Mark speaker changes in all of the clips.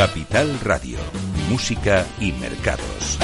Speaker 1: Capital Radio, Música y Mercados.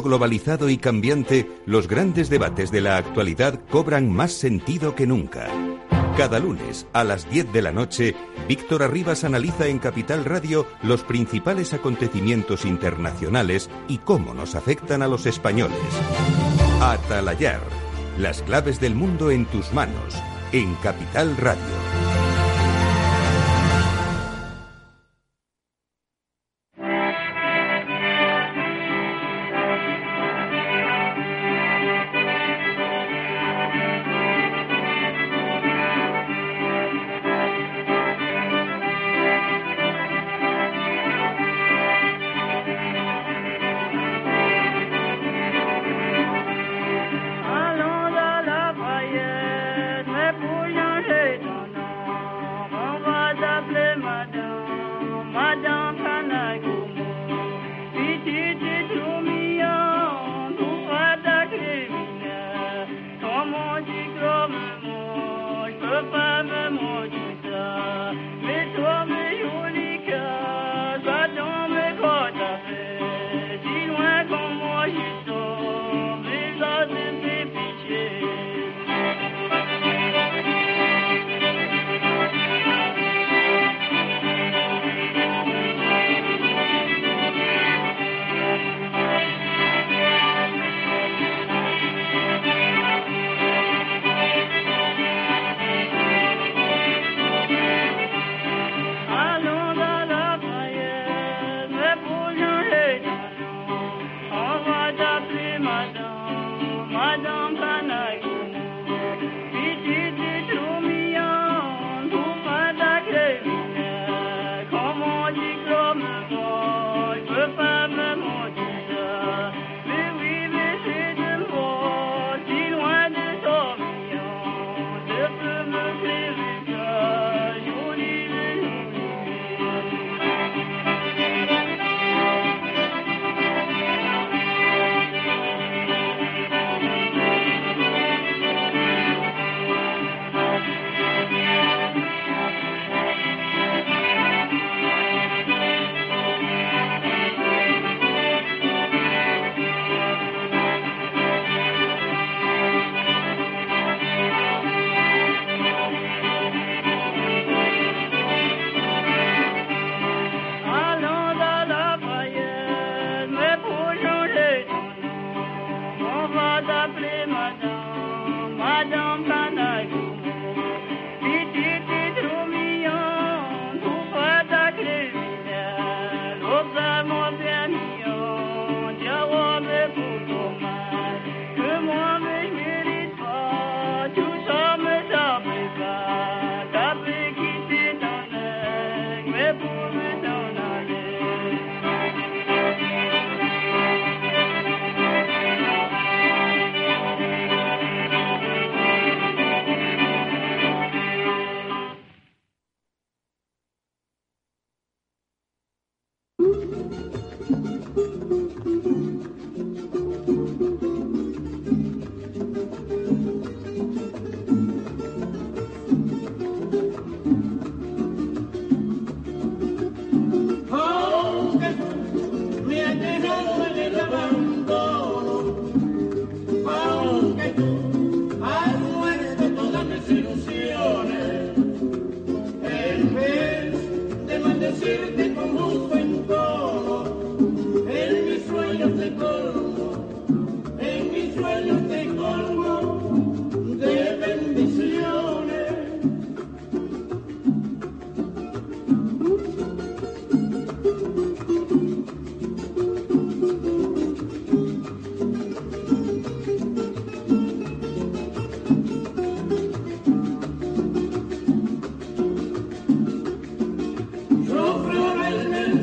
Speaker 2: Globalizado y cambiante, los grandes debates de la actualidad cobran más sentido que nunca. Cada lunes a las 10 de la noche, Víctor Arribas analiza en Capital Radio los principales acontecimientos internacionales y cómo nos afectan a los españoles. Atalayar, las claves del mundo en tus manos, en Capital Radio.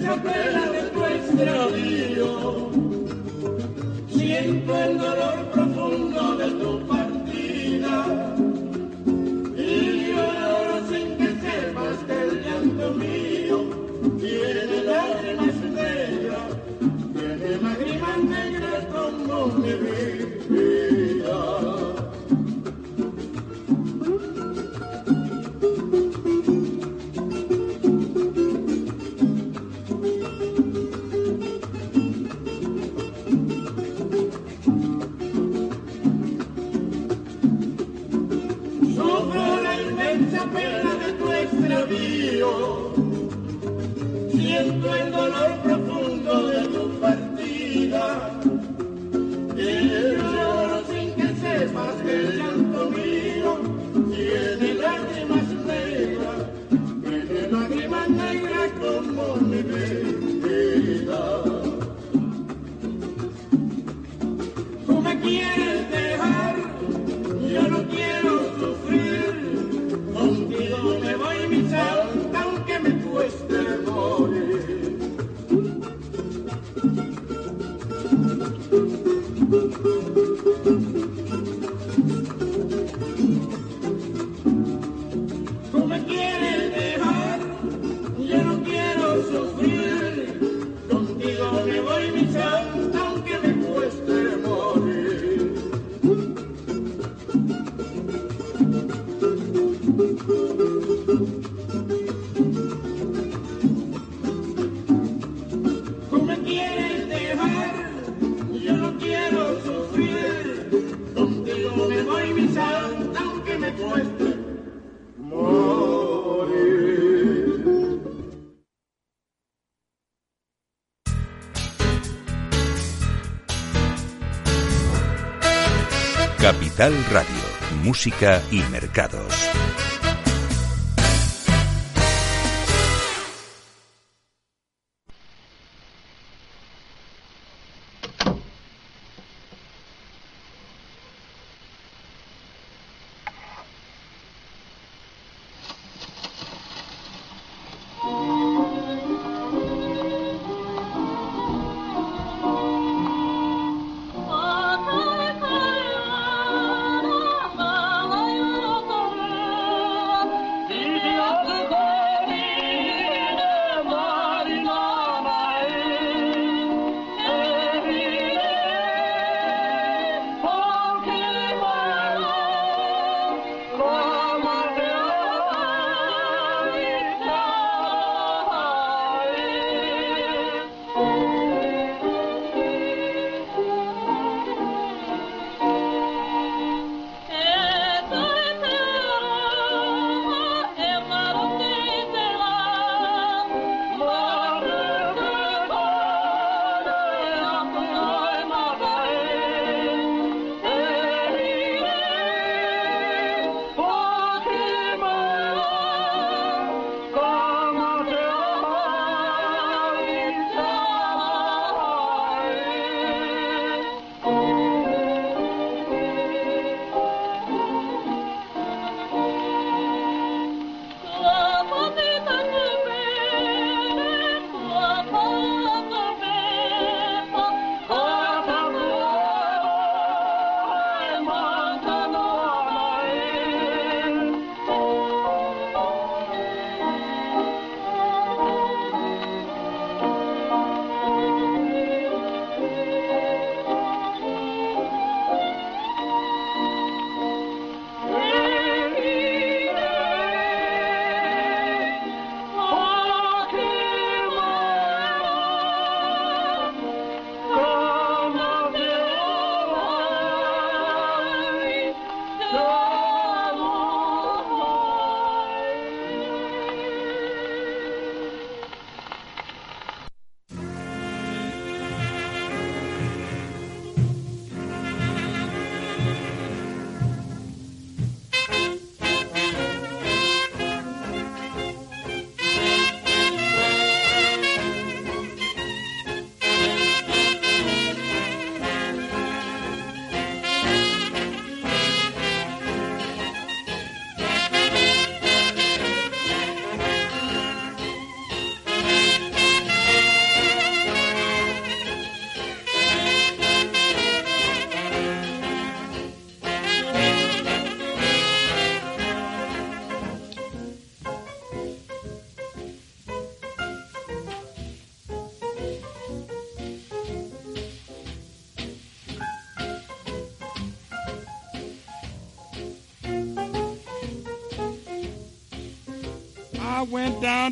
Speaker 2: tropela de tu extravío. Siento el dolor profundo.
Speaker 3: Radio, Música y Mercados.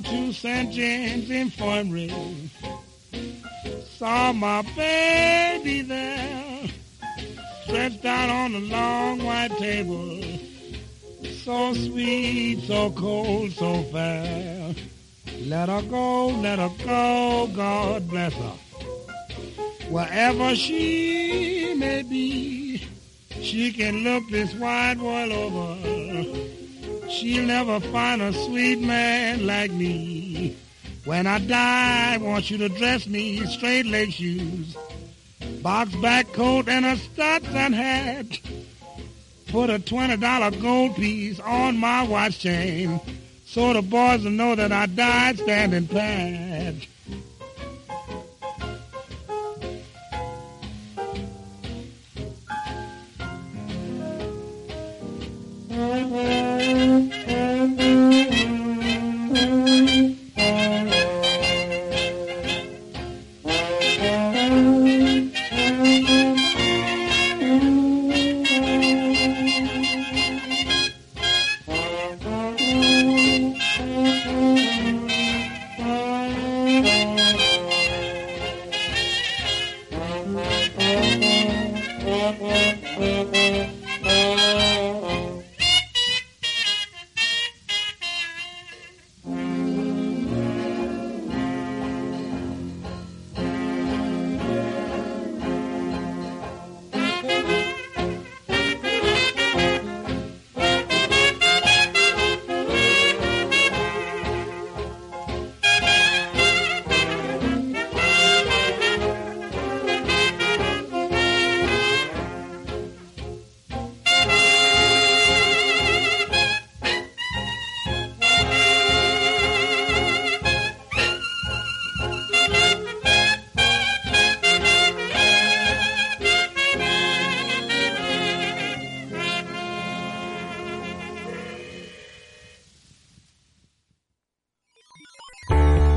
Speaker 4: To St. James Infirmary. Saw my baby there, stretched out on the long white table. So sweet, so cold, so fair. Let her go, let her go, God bless her. Wherever she may be, she can look this wide world over. She'll never find a sweet man like me. When I die, I want you to dress me straight leg shoes, box back coat and a Stetson hat. Put a $20 gold piece on my watch chain so the boys will know that I died standing pat.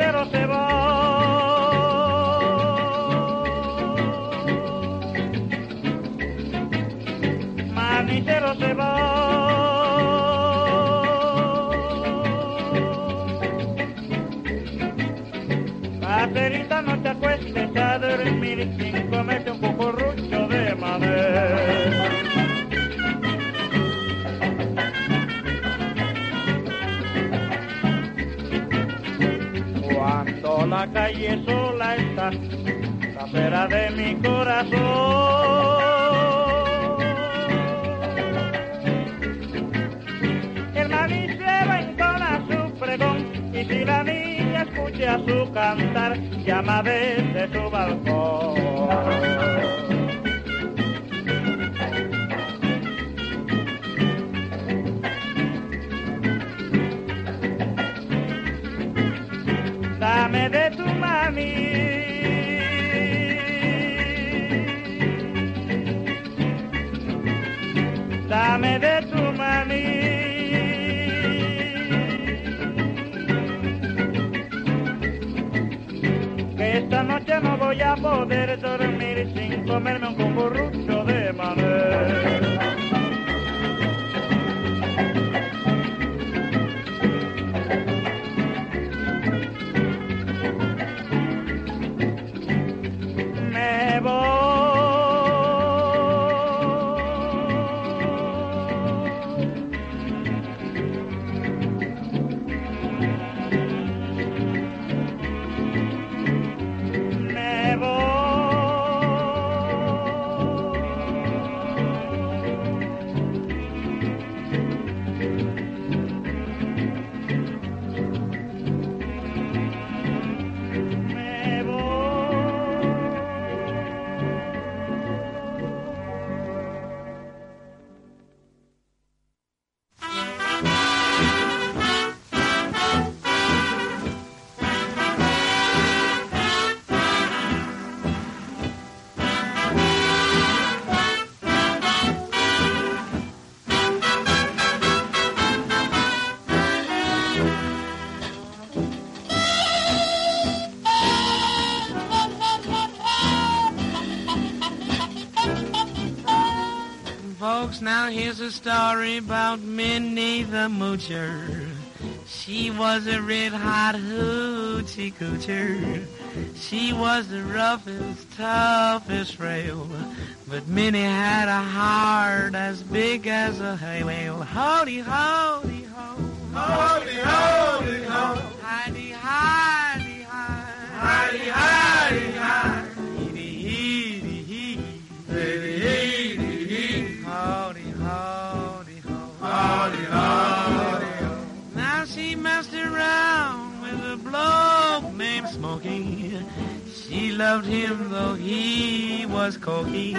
Speaker 2: Manicero se va. Calle sola está, la pera de mi corazón. El manicero entona su pregón y si la niña escucha su cantar, llama desde su balcón. De tu mami. Esta noche no voy a poder dormir sin
Speaker 5: comerme un cucurrucho
Speaker 6: Now here's a story about Minnie the Moocher. She was a red hot hoochie coocher. She was the roughest, toughest rail. But Minnie had a heart as big as a hay whale. Howdy, howdy, ho. Howdy, howdy, ho. Hidey, hidey, hi. Hidey, hidey, hi. She loved him though he was cocky.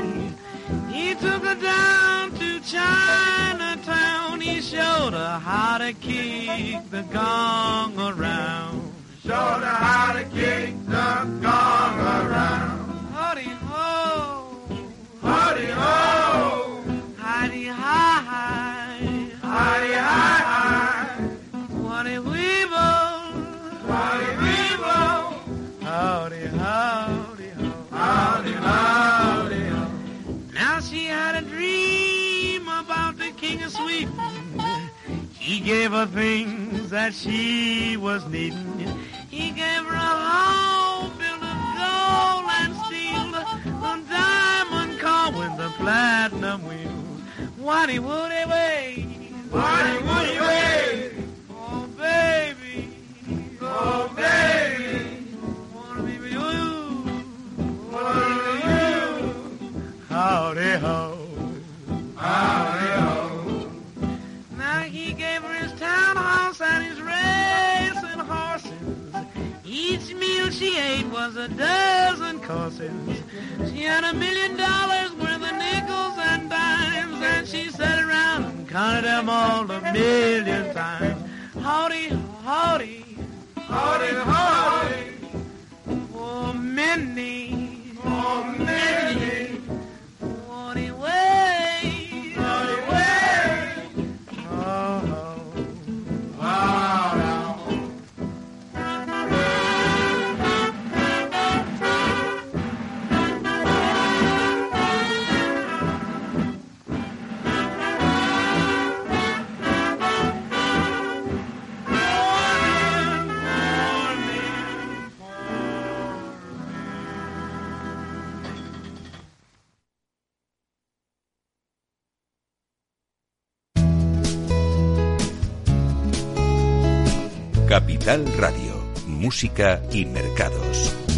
Speaker 6: He took her down to Chinatown. He showed her how to kick the gong around. Showed her how to kick the gong around. Howdy ho. Howdy ho. Howdy hi. Howdy hi gave her things that she was needing. He gave her a home built of gold and steel, a diamond car with the platinum wheels. Waddy woody way, waddy woody way. A dozen courses. She had a million dollars worth of nickels and dimes, and she sat around and counted them all a million times. Howdy, howdy, howdy, howdy. Oh, Minnie, oh, Minnie.
Speaker 2: Radio, Música y Mercados.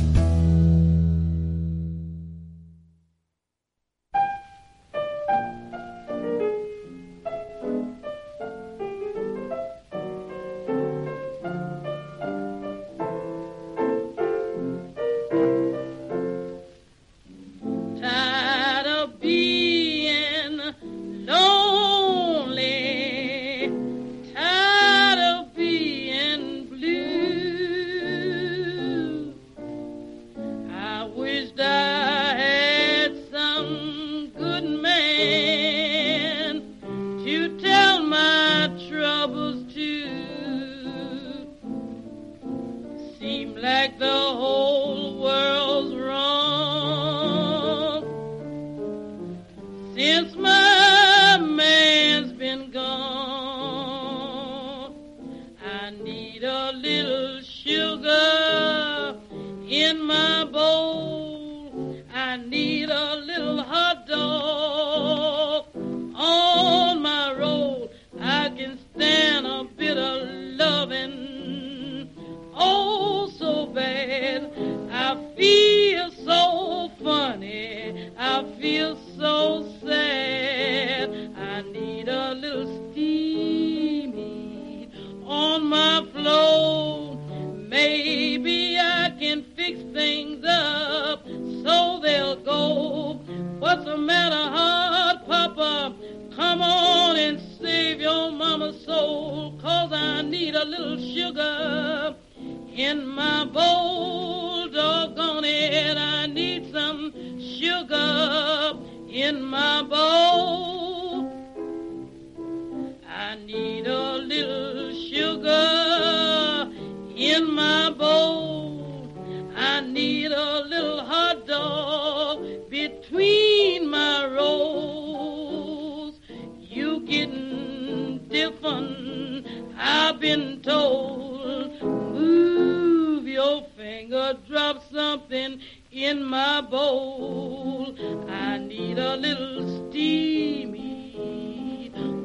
Speaker 7: Need a little sugar in my bowl. I need a little hot dog between my rolls. You getting different, I've been told. Move your finger, drop something in my bowl. I need a little steamy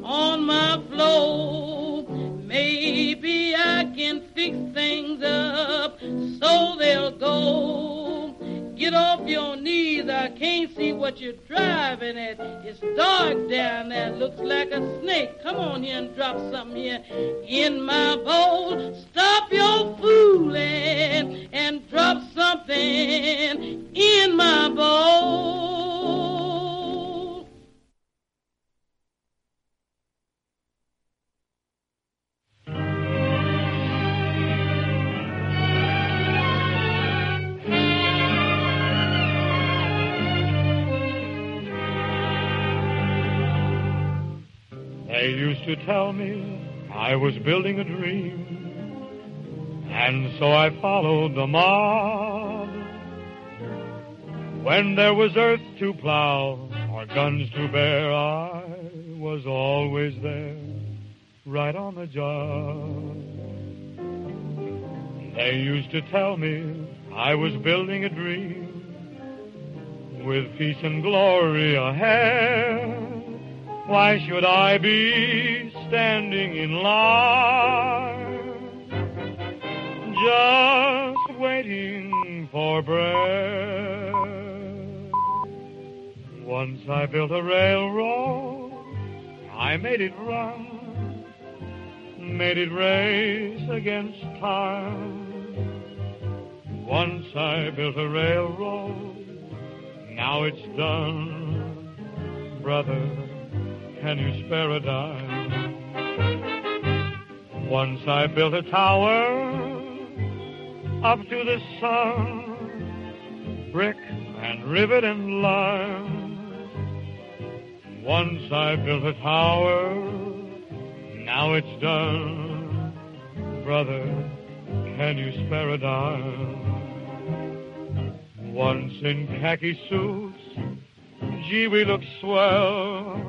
Speaker 7: on my floor. Maybe I can fix things up so they'll go. Get off your knees, I can't see what you're driving at. It's dark down there, looks like a snake. Come on here and drop something here in my bowl. Stop your fooling and drop something in my bowl.
Speaker 8: They used to tell me I was building a dream, and so I followed the mob. When there was earth to plow or guns to bear, I was always there, right on the job. They used to tell me I was building a dream with peace and glory ahead. Why should I be standing in line just waiting for bread? Once I built a railroad, I made it run, made it race against time. Once I built a railroad, now it's done, brother can you spare a dime? Once I built a tower up to the sun, brick and rivet and lime. Once I built a tower, now it's done. Brother, can you spare a dime? Once in khaki suits, gee, we look swell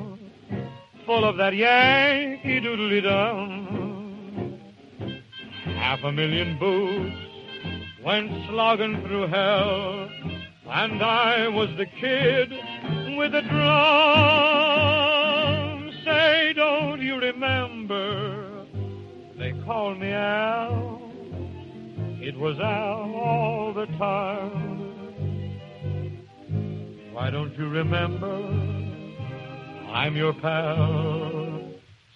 Speaker 8: full of that Yankee doodly dum. Half a million boots went slogging through hell, and I was the kid with the drum. Say, don't you remember? They called me Al. It was Al all the time. Why don't you remember? I'm your pal.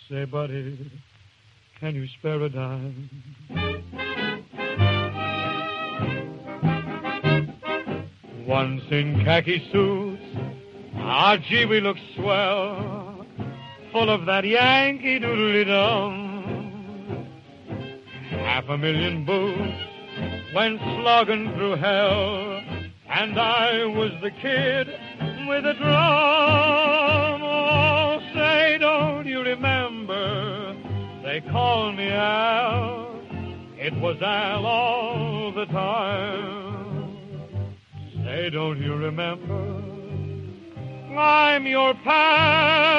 Speaker 8: Say, buddy, can you spare a dime? Once in khaki suits, ah, gee, we look swell, full of that Yankee doodly dum. Half a million boots went slogging through hell, and I was the kid with a drum. They called me Al. It was Al all the time. Say, don't you remember? I'm your pal.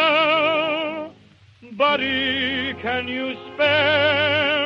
Speaker 8: Buddy, can you spare?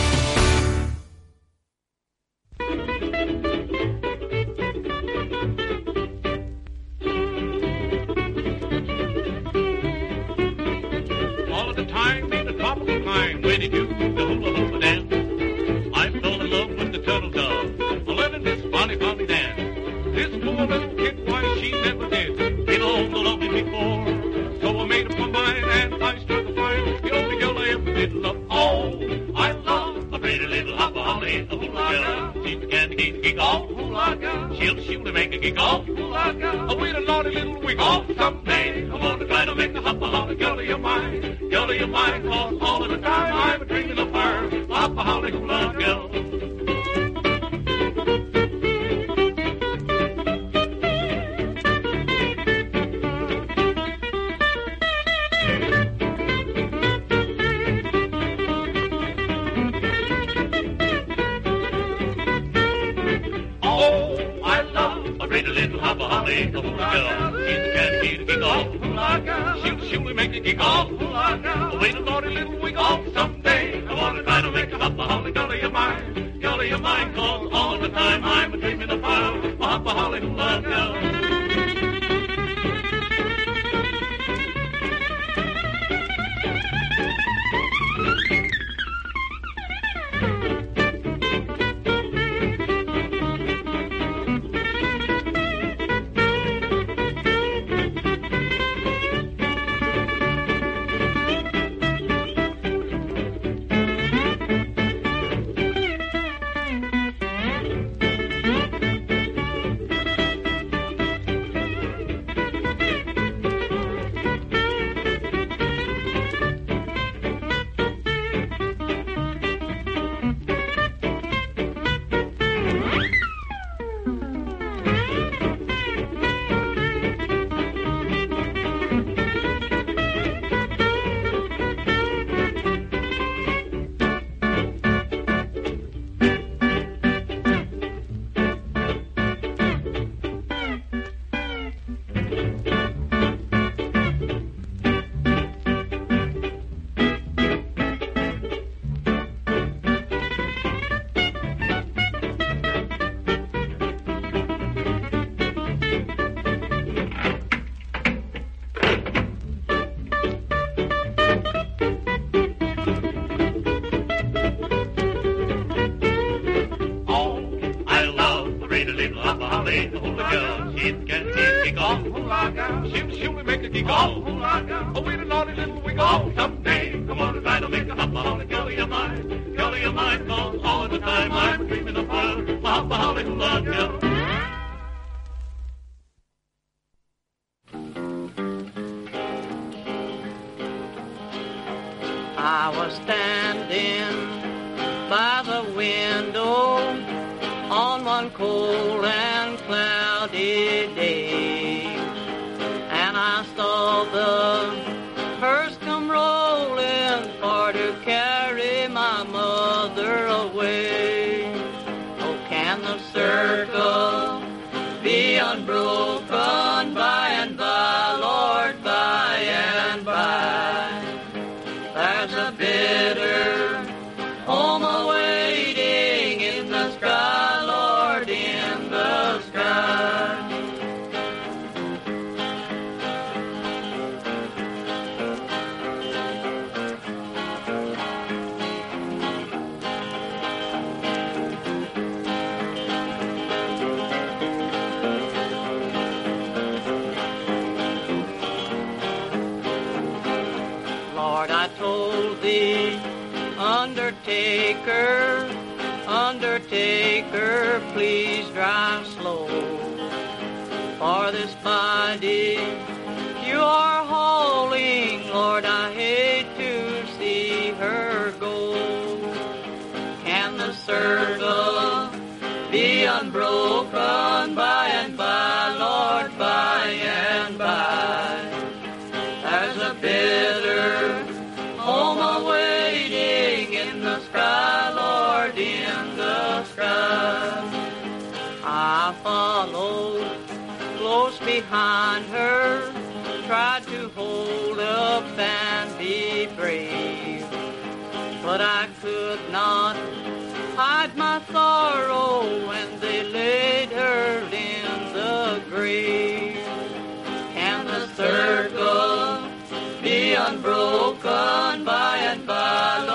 Speaker 9: time I'm dreaming of I
Speaker 10: was standing followed close behind her, tried to hold up and be brave. But I could not hide my sorrow when they laid her in the grave. Can the circle be unbroken by and by?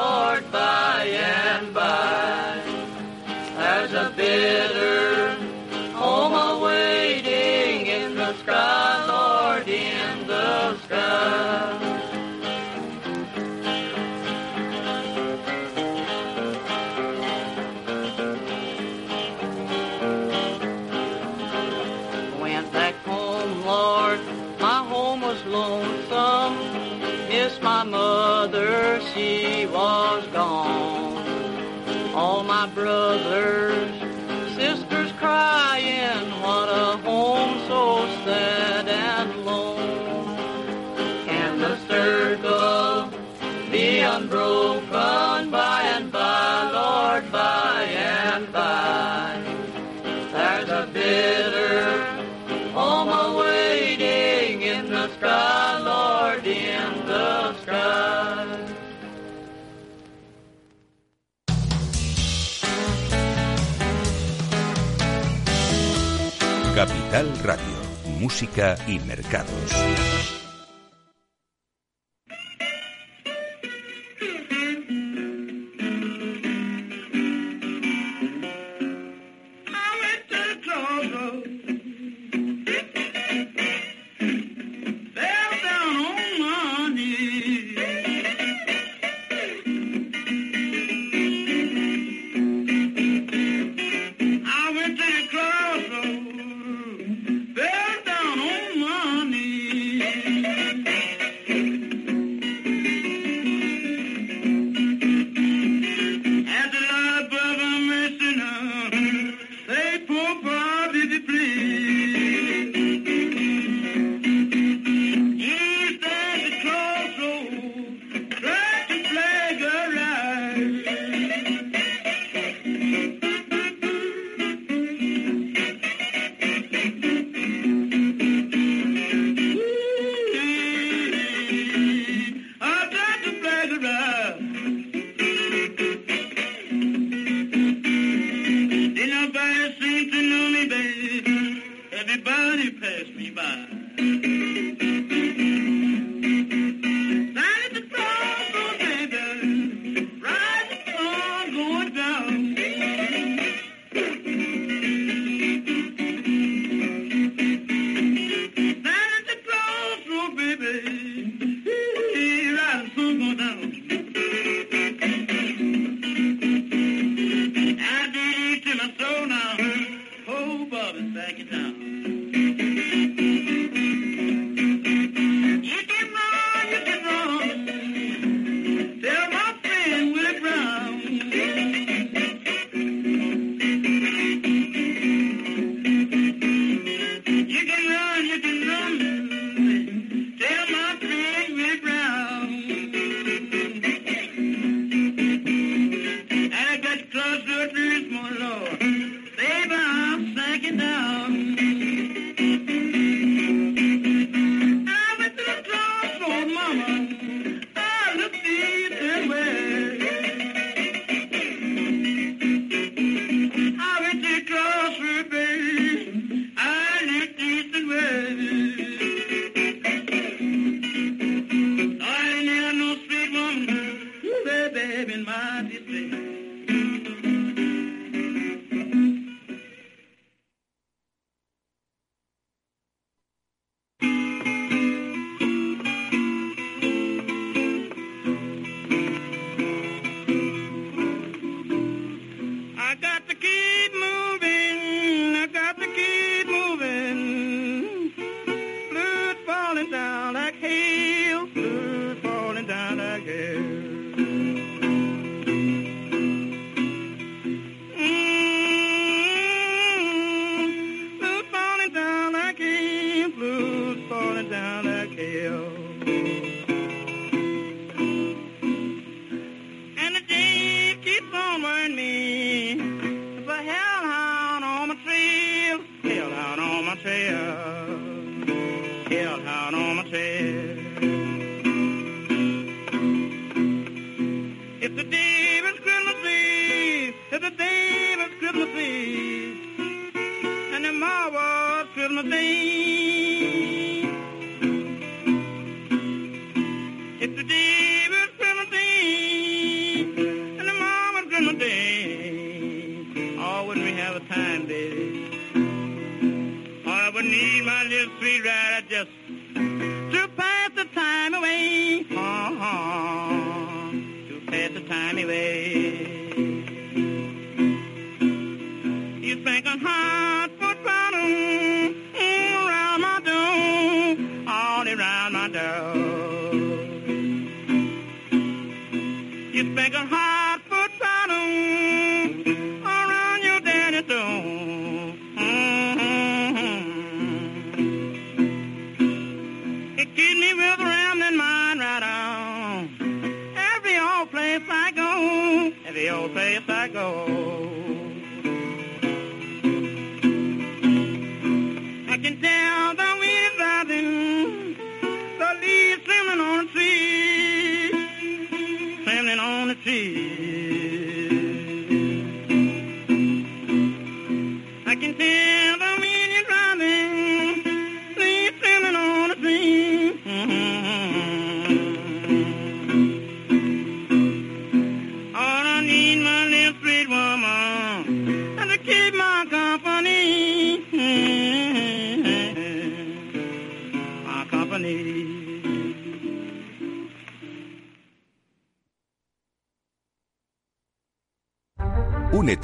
Speaker 10: she was gone. All my brothers
Speaker 11: Capital Radio, Música y Mercados.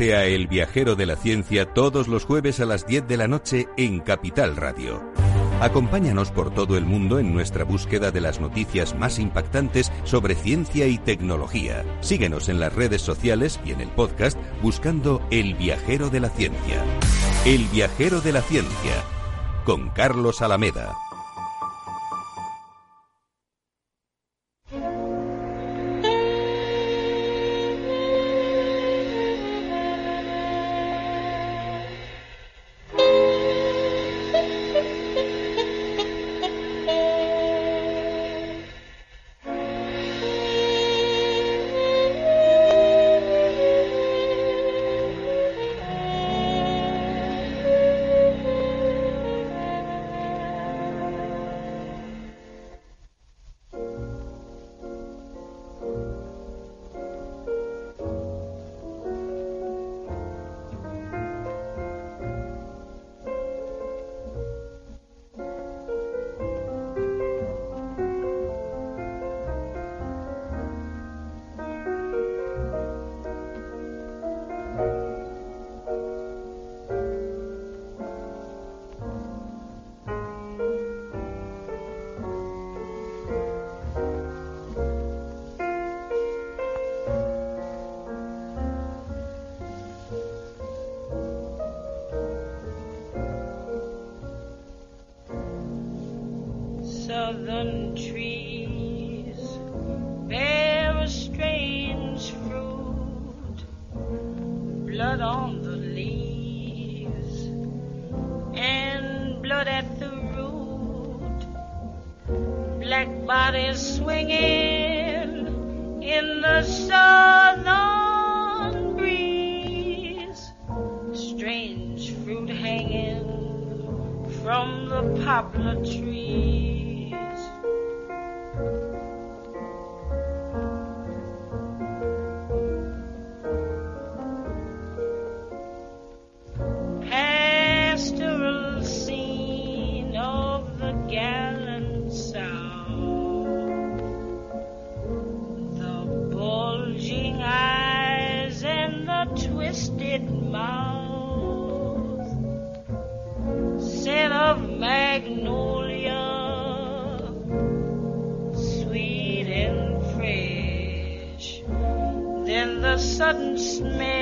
Speaker 2: Plantea el viajero de la ciencia todos los jueves a las 10 de la noche en Capital Radio. Acompáñanos por todo el mundo en nuestra búsqueda de las noticias más impactantes sobre ciencia y tecnología. Síguenos en las redes sociales y en el podcast buscando El viajero de la ciencia. El viajero de la ciencia con Carlos Alameda.
Speaker 12: sudden smell.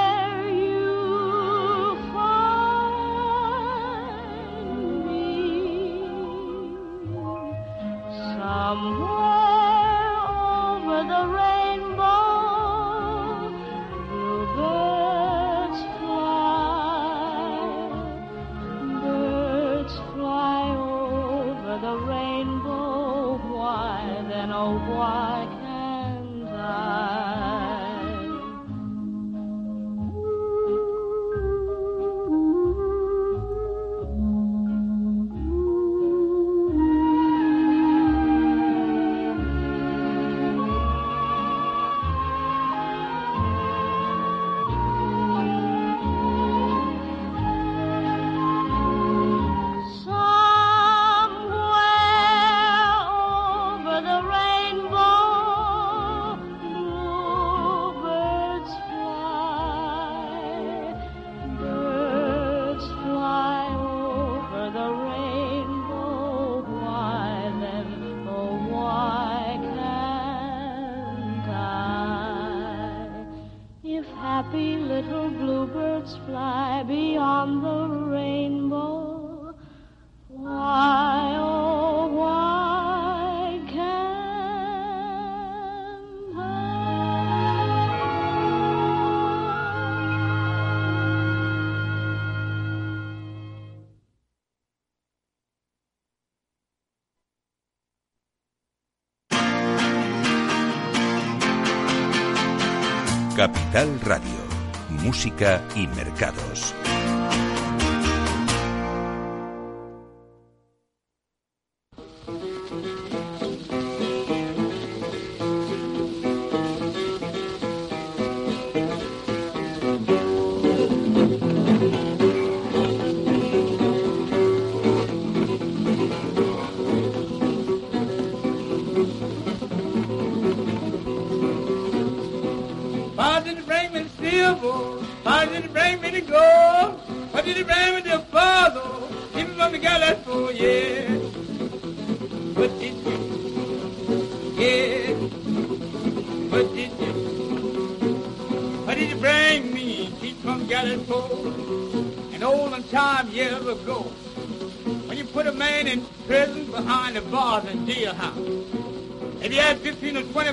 Speaker 13: Capital Radio. Música y mercados.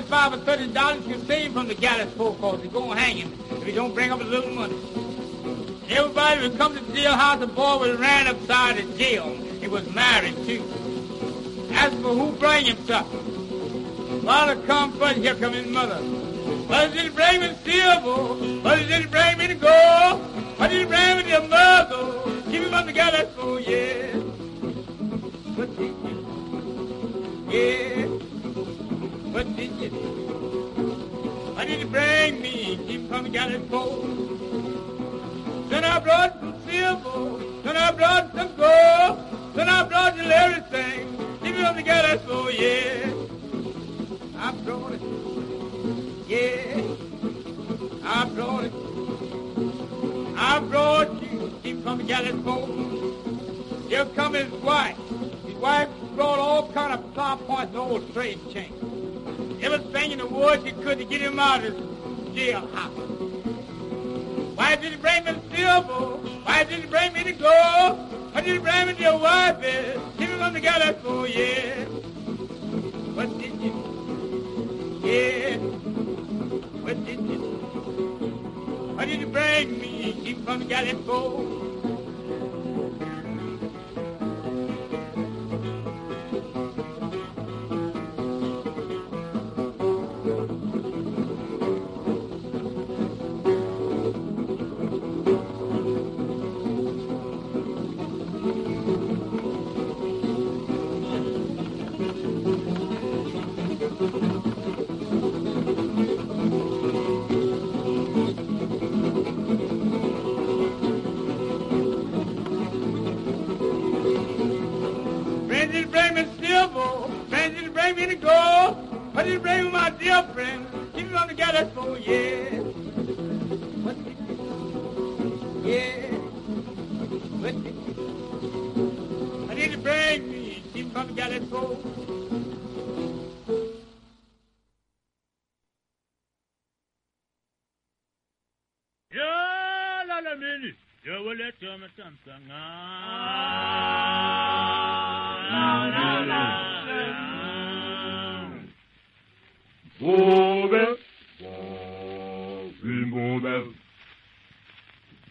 Speaker 5: 15 or 25 or 30 dollars, you save from the gallows pole cause hang him if he don't bring up a little money. Everybody would come to the jailhouse, the boy was ran upside the jail. He was married too. As for who bring him something, Father come first, here come his mother. What did he bring me silver? What did he bring me to gold? What did he bring me to mother? Keep him up together, oh yeah. You? Why did you bring me? Keep down that pole. I brought some silver, then I brought some gold, then I brought you everything. Give me up together, so yeah. I brought it. Yeah. I brought it. I brought you. Keep Gallows folks. Here come his wife. His wife brought all kind of plow points and old trade chains. The woods he could to get him out of jailhouse. Why did he bring me the silver? Why did he bring me the gold? Why did he bring me your wife? Keep them together for yeah. What did you? do? Yeah. What did you? Why did you bring me? Keep from Gallows for?
Speaker 14: Oh.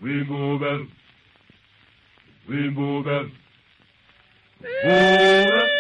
Speaker 14: We move it. We move it. Move.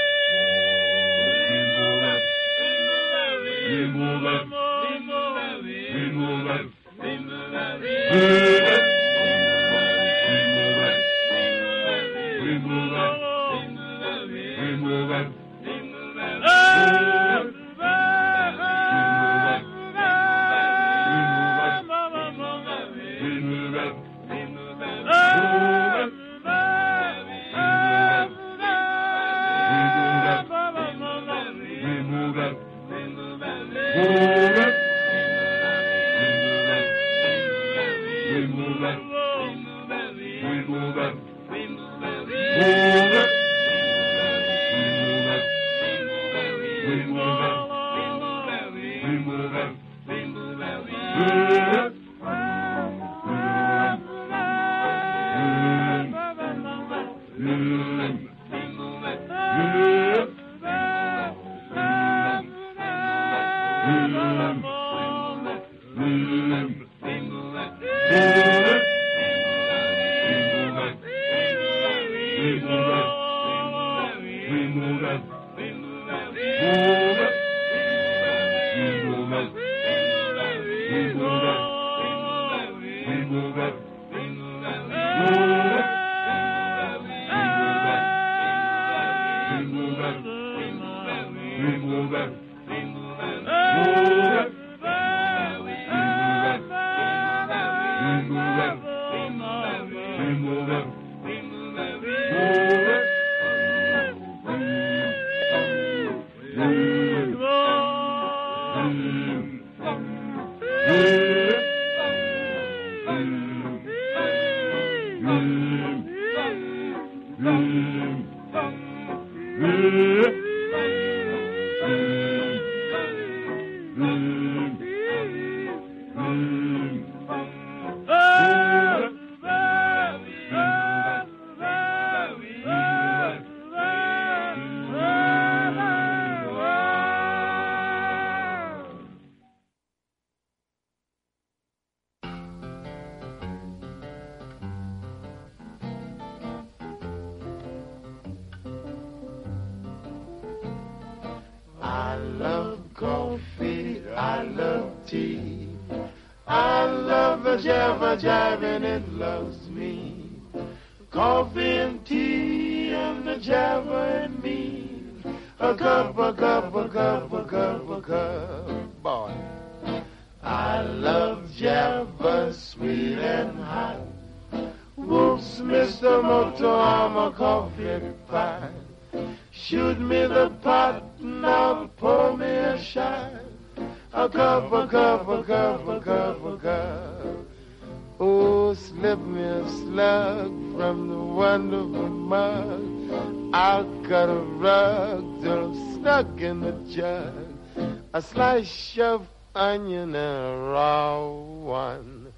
Speaker 15: A
Speaker 14: slice of onion and a raw one.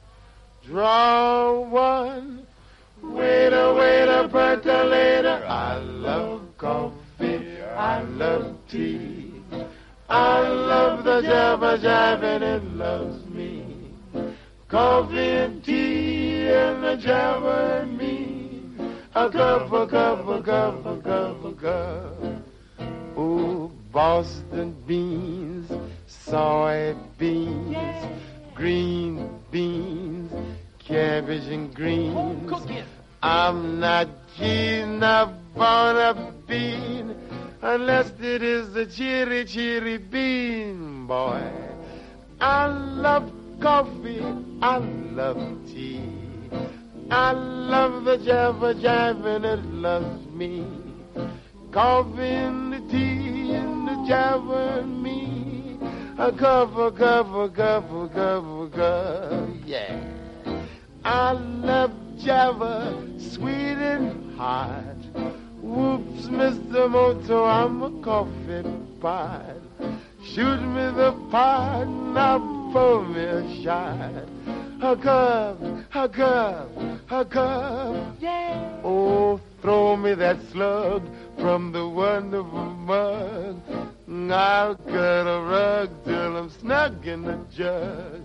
Speaker 14: Draw one. Waiter, waiter, percolator. I love coffee. I love tea. I love the java jive and it loves me. Coffee and tea and the java and me. A cup, a cup, a cup, a cup, a cup. Oh, Boston beans, soy beans, green beans, cabbage and greens. I'm not keen upon a bean unless it is the cheery, cheery bean, boy. I love coffee, I love tea. I love the java jive and it loves me. Coffee and the tea and me. A cup, a cup, a cup, yeah. I love java, sweet and hot. Whoops, Mr. Moto, I'm a coffee pot. Shoot me the pot, now pour me a shot. A cup, a cup, a cup. Yeah. Oh, throw me that slug from the wonderful mug. I'll cut a rug till I'm snug in the jug.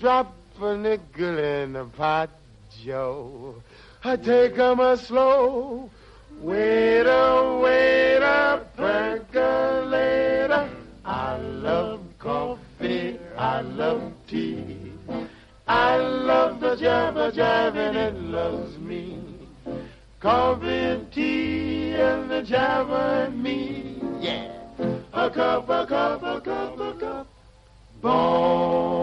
Speaker 14: Drop a nickel in the pot, Joe. I take 'em a slow. Waiter, waiter, percolator. I love coffee, I love tea. I love the java jive and it loves me. Coffee and tea and the java and me. Yeah. A cup, a cup, a cup, a cup. Bon